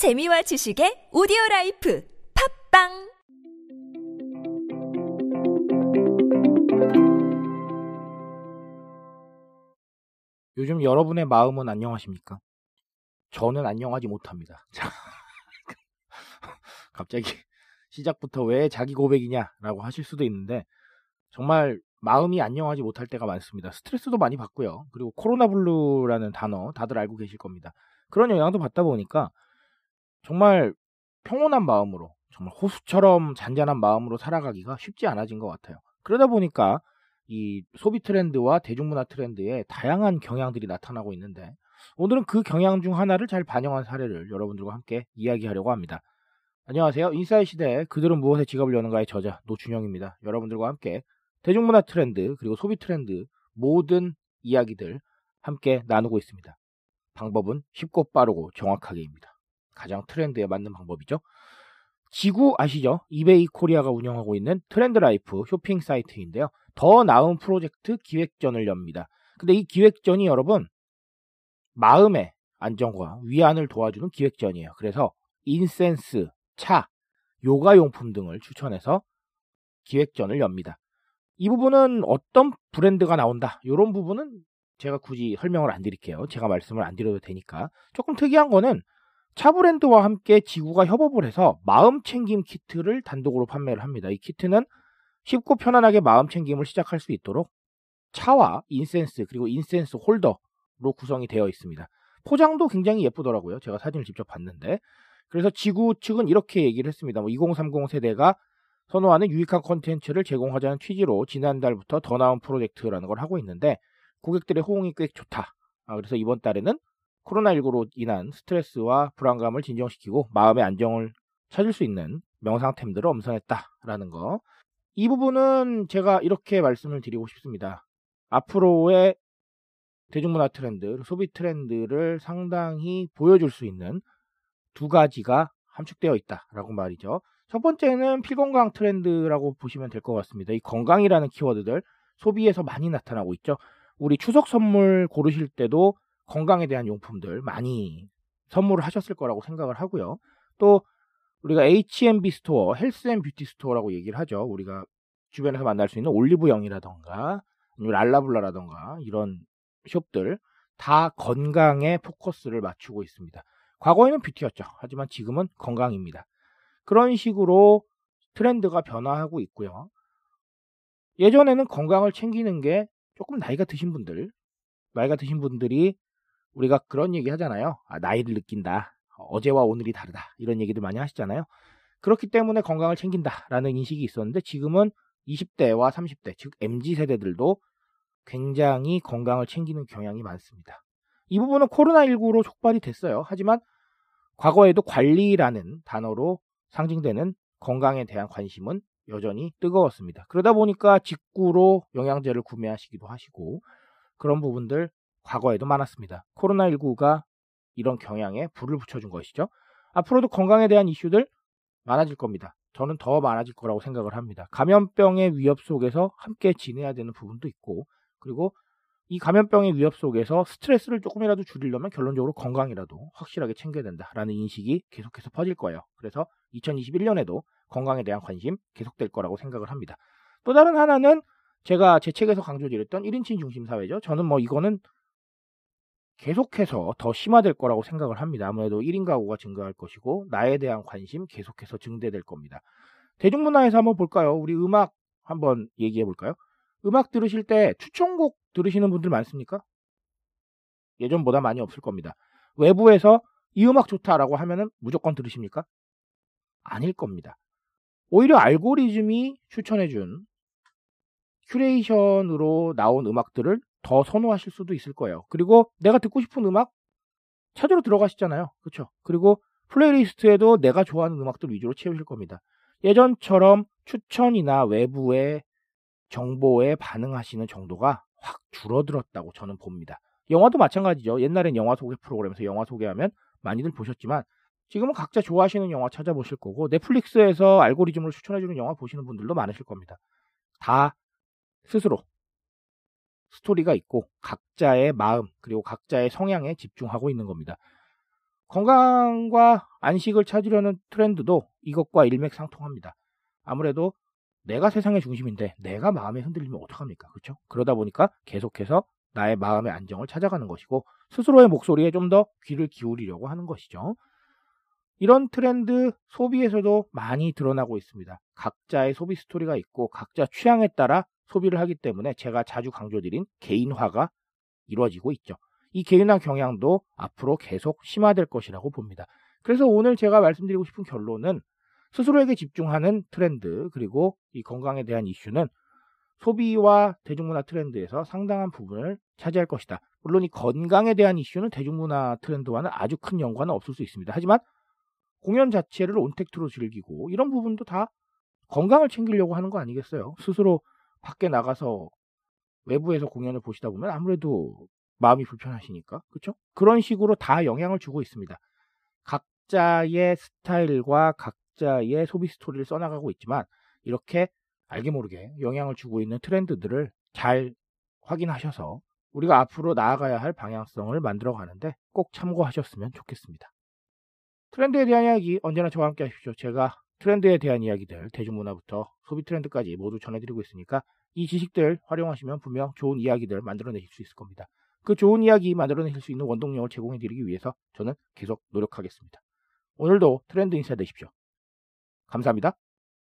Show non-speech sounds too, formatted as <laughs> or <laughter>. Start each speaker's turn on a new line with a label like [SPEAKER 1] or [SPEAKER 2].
[SPEAKER 1] 재미와 지식의 오디오 life 팟빵
[SPEAKER 2] 요즘 여러분의 마음은 안녕하십니까? 저는 안녕하지 못합니다. <laughs> 자, 갑자기 시작부터 왜 자기 고백이냐라고 하실 수도 있는데 정말 마음이 안녕하지 못할 때가 많습니다. 스트레스도 많이 받고요. 그리고 코로나 블루라는 단어 다들 알고 계실 겁니다. 그런 영향도 받다 보니까 정말 평온한 마음으로 정말 호수처럼 잔잔한 마음으로 살아가기가 쉽지 않아진 것 같아요. 그러다 보니까 이 소비 트렌드와 대중문화 트렌드에 다양한 경향들이 나타나고 있는데 오늘은 그 경향 중 하나를 잘 반영한 사례를 여러분들과 함께 이야기하려고 합니다. 안녕하세요. 인사이 시대 그들은 무엇에 지갑을 여는가의 저자 노준영입니다. 여러분들과 함께 대중문화 트렌드 그리고 소비 트렌드 모든 이야기들 함께 나누고 있습니다. 방법은 쉽고 빠르고 정확하게입니다. 가장 트렌드에 맞는 방법이죠. G9 아시죠? 이베이 코리아가 운영하고 있는 트렌드 life 쇼핑 사이트인데요. 더 나은 프로젝트 기획전을 엽니다. 근데 이 기획전이 여러분 마음의 안정과 위안을 도와주는 기획전이에요. 그래서 incense, 차, 요가 용품 등을 추천해서 기획전을 엽니다. 이 부분은 어떤 브랜드가 나온다. 이런 부분은 제가 굳이 설명을 안 드릴게요. 제가 말씀을 안 드려도 되니까. 조금 특이한 거는 차 브랜드와 함께 G9가 협업을 해서 마음 챙김 키트를 단독으로 판매를 합니다. 이 키트는 쉽고 편안하게 마음 챙김을 시작할 수 있도록 차와 incense 그리고 incense 홀더로 구성이 되어 있습니다. 포장도 굉장히 예쁘더라고요. 제가 사진을 직접 봤는데. 그래서 지구 측은 이렇게 얘기를 했습니다. 뭐 2030 세대가 선호하는 유익한 콘텐츠를 제공하자는 취지로 지난달부터 더 나은 프로젝트라는 걸 하고 있는데 고객들의 호응이 꽤 좋다. 아, 그래서 이번 달에는 코로나19로 인한 스트레스와 불안감을 진정시키고 마음의 안정을 찾을 수 있는 명상템들을 엄선했다라는 거. 이 부분은 제가 이렇게 말씀을 드리고 싶습니다. 앞으로의 대중문화 트렌드, 소비 트렌드를 상당히 보여줄 수 있는 두 가지가 함축되어 있다라고 말이죠. 첫 번째는 필건강 트렌드라고 보시면 될 것 같습니다. 이 건강이라는 키워드들 소비에서 많이 나타나고 있죠. 우리 추석 선물 고르실 때도 건강에 대한 용품들 많이 선물을 하셨을 거라고 생각을 하고요. 또 우리가 H&B 스토어, 헬스 앤 뷰티 스토어라고 얘기를 하죠. 우리가 주변에서 만날 수 있는 올리브영이라던가 랄라블라라던가 이런 숍들 다 건강에 포커스를 맞추고 있습니다. 과거에는 뷰티였죠. 하지만 지금은 건강입니다. 그런 식으로 트렌드가 변화하고 있고요. 예전에는 건강을 챙기는 게 조금 나이가 드신 분들, 나이가 드신 분들이 우리가 그런 얘기 하잖아요. 아, 나이를 느낀다. 어제와 오늘이 다르다. 이런 얘기들 많이 하시잖아요. 그렇기 때문에 건강을 챙긴다라는 인식이 있었는데 지금은 20대와 30대, 즉 MZ 세대들도 굉장히 건강을 챙기는 경향이 많습니다. 이 부분은 코로나19로 촉발이 됐어요. 하지만 과거에도 관리라는 단어로 상징되는 건강에 대한 관심은 여전히 뜨거웠습니다. 그러다 보니까 직구로 영양제를 구매하시기도 하시고 그런 부분들 과거에도 많았습니다. 코로나19가 이런 경향에 불을 붙여준 것이죠. 앞으로도 건강에 대한 이슈들 많아질 겁니다. 저는 더 많아질 거라고 생각을 합니다. 감염병의 위협 속에서 함께 지내야 되는 부분도 있고, 그리고 이 감염병의 위협 속에서 스트레스를 조금이라도 줄이려면 결론적으로 건강이라도 확실하게 챙겨야 된다라는 인식이 계속해서 퍼질 거예요. 그래서 2021년에도 건강에 대한 관심 계속될 거라고 생각을 합니다. 또 다른 하나는 제가 제 책에서 강조드렸던 1인칭 중심 사회죠. 저는 뭐 이거는 계속해서 더 심화될 거라고 생각을 합니다. 아무래도 1인 가구가 증가할 것이고 나에 대한 관심 계속해서 증대될 겁니다. 대중문화에서 한번 볼까요? 우리 음악 한번 얘기해 볼까요? 음악 들으실 때 추천곡 들으시는 분들 많습니까? 예전보다 많이 없을 겁니다. 외부에서 이 음악 좋다라고 하면은 무조건 들으십니까? 아닐 겁니다. 오히려 알고리즘이 추천해준 curation으로 나온 음악들을 더 선호하실 수도 있을 거예요. 그리고 내가 듣고 싶은 음악 찾으러 들어가시잖아요. 그렇죠? 그리고 playlist에도 내가 좋아하는 음악들 위주로 채우실 겁니다. 예전처럼 추천이나 외부의 정보에 반응하시는 정도가 확 줄어들었다고 저는 봅니다. 영화도 마찬가지죠. 옛날엔 영화 소개 프로그램에서 영화 소개하면 많이들 보셨지만 지금은 각자 좋아하시는 영화 찾아보실 거고 넷플릭스에서 알고리즘으로 추천해주는 영화 보시는 분들도 많으실 겁니다. 다 스스로 스토리가 있고 각자의 마음 그리고 각자의 성향에 집중하고 있는 겁니다. 건강과 안식을 찾으려는 트렌드도 이것과 일맥상통합니다. 아무래도 내가 세상의 중심인데 내가 마음에 흔들리면 어떡합니까? 그렇죠? 그러다 보니까 계속해서 나의 마음의 안정을 찾아가는 것이고 스스로의 목소리에 좀 더 귀를 기울이려고 하는 것이죠. 이런 트렌드 소비에서도 많이 드러나고 있습니다. 각자의 소비 스토리가 있고 각자 취향에 따라 소비를 하기 때문에 제가 자주 강조드린 개인화가 이루어지고 있죠. 이 개인화 경향도 앞으로 계속 심화될 것이라고 봅니다. 그래서 오늘 제가 말씀드리고 싶은 결론은 스스로에게 집중하는 트렌드 그리고 이 건강에 대한 이슈는 소비와 대중문화 트렌드에서 상당한 부분을 차지할 것이다. 물론 이 건강에 대한 이슈는 대중문화 트렌드와는 아주 큰 연관은 없을 수 있습니다. 하지만 공연 자체를 온택트로 즐기고 이런 부분도 다 건강을 챙기려고 하는 거 아니겠어요? 스스로 밖에 나가서 외부에서 공연을 보시다 보면 아무래도 마음이 불편하시니까 그렇죠? 그런 식으로 다 영향을 주고 있습니다. 각자의 스타일과 각자의 소비 스토리를 써나가고 있지만 이렇게 알게 모르게 영향을 주고 있는 트렌드들을 잘 확인하셔서 우리가 앞으로 나아가야 할 방향성을 만들어 가는데 꼭 참고하셨으면 좋겠습니다. 트렌드에 대한 이야기 언제나 저와 함께 하십시오. 제가 트렌드에 대한 이야기들, 대중문화부터 소비 트렌드까지 모두 전해드리고 있으니까 이 지식들 활용하시면 분명 좋은 이야기들 만들어내실 수 있을 겁니다. 그 좋은 이야기 만들어내실 수 있는 원동력을 제공해드리기 위해서 저는 계속 노력하겠습니다. 오늘도 트렌드 인사 되십시오. 감사합니다.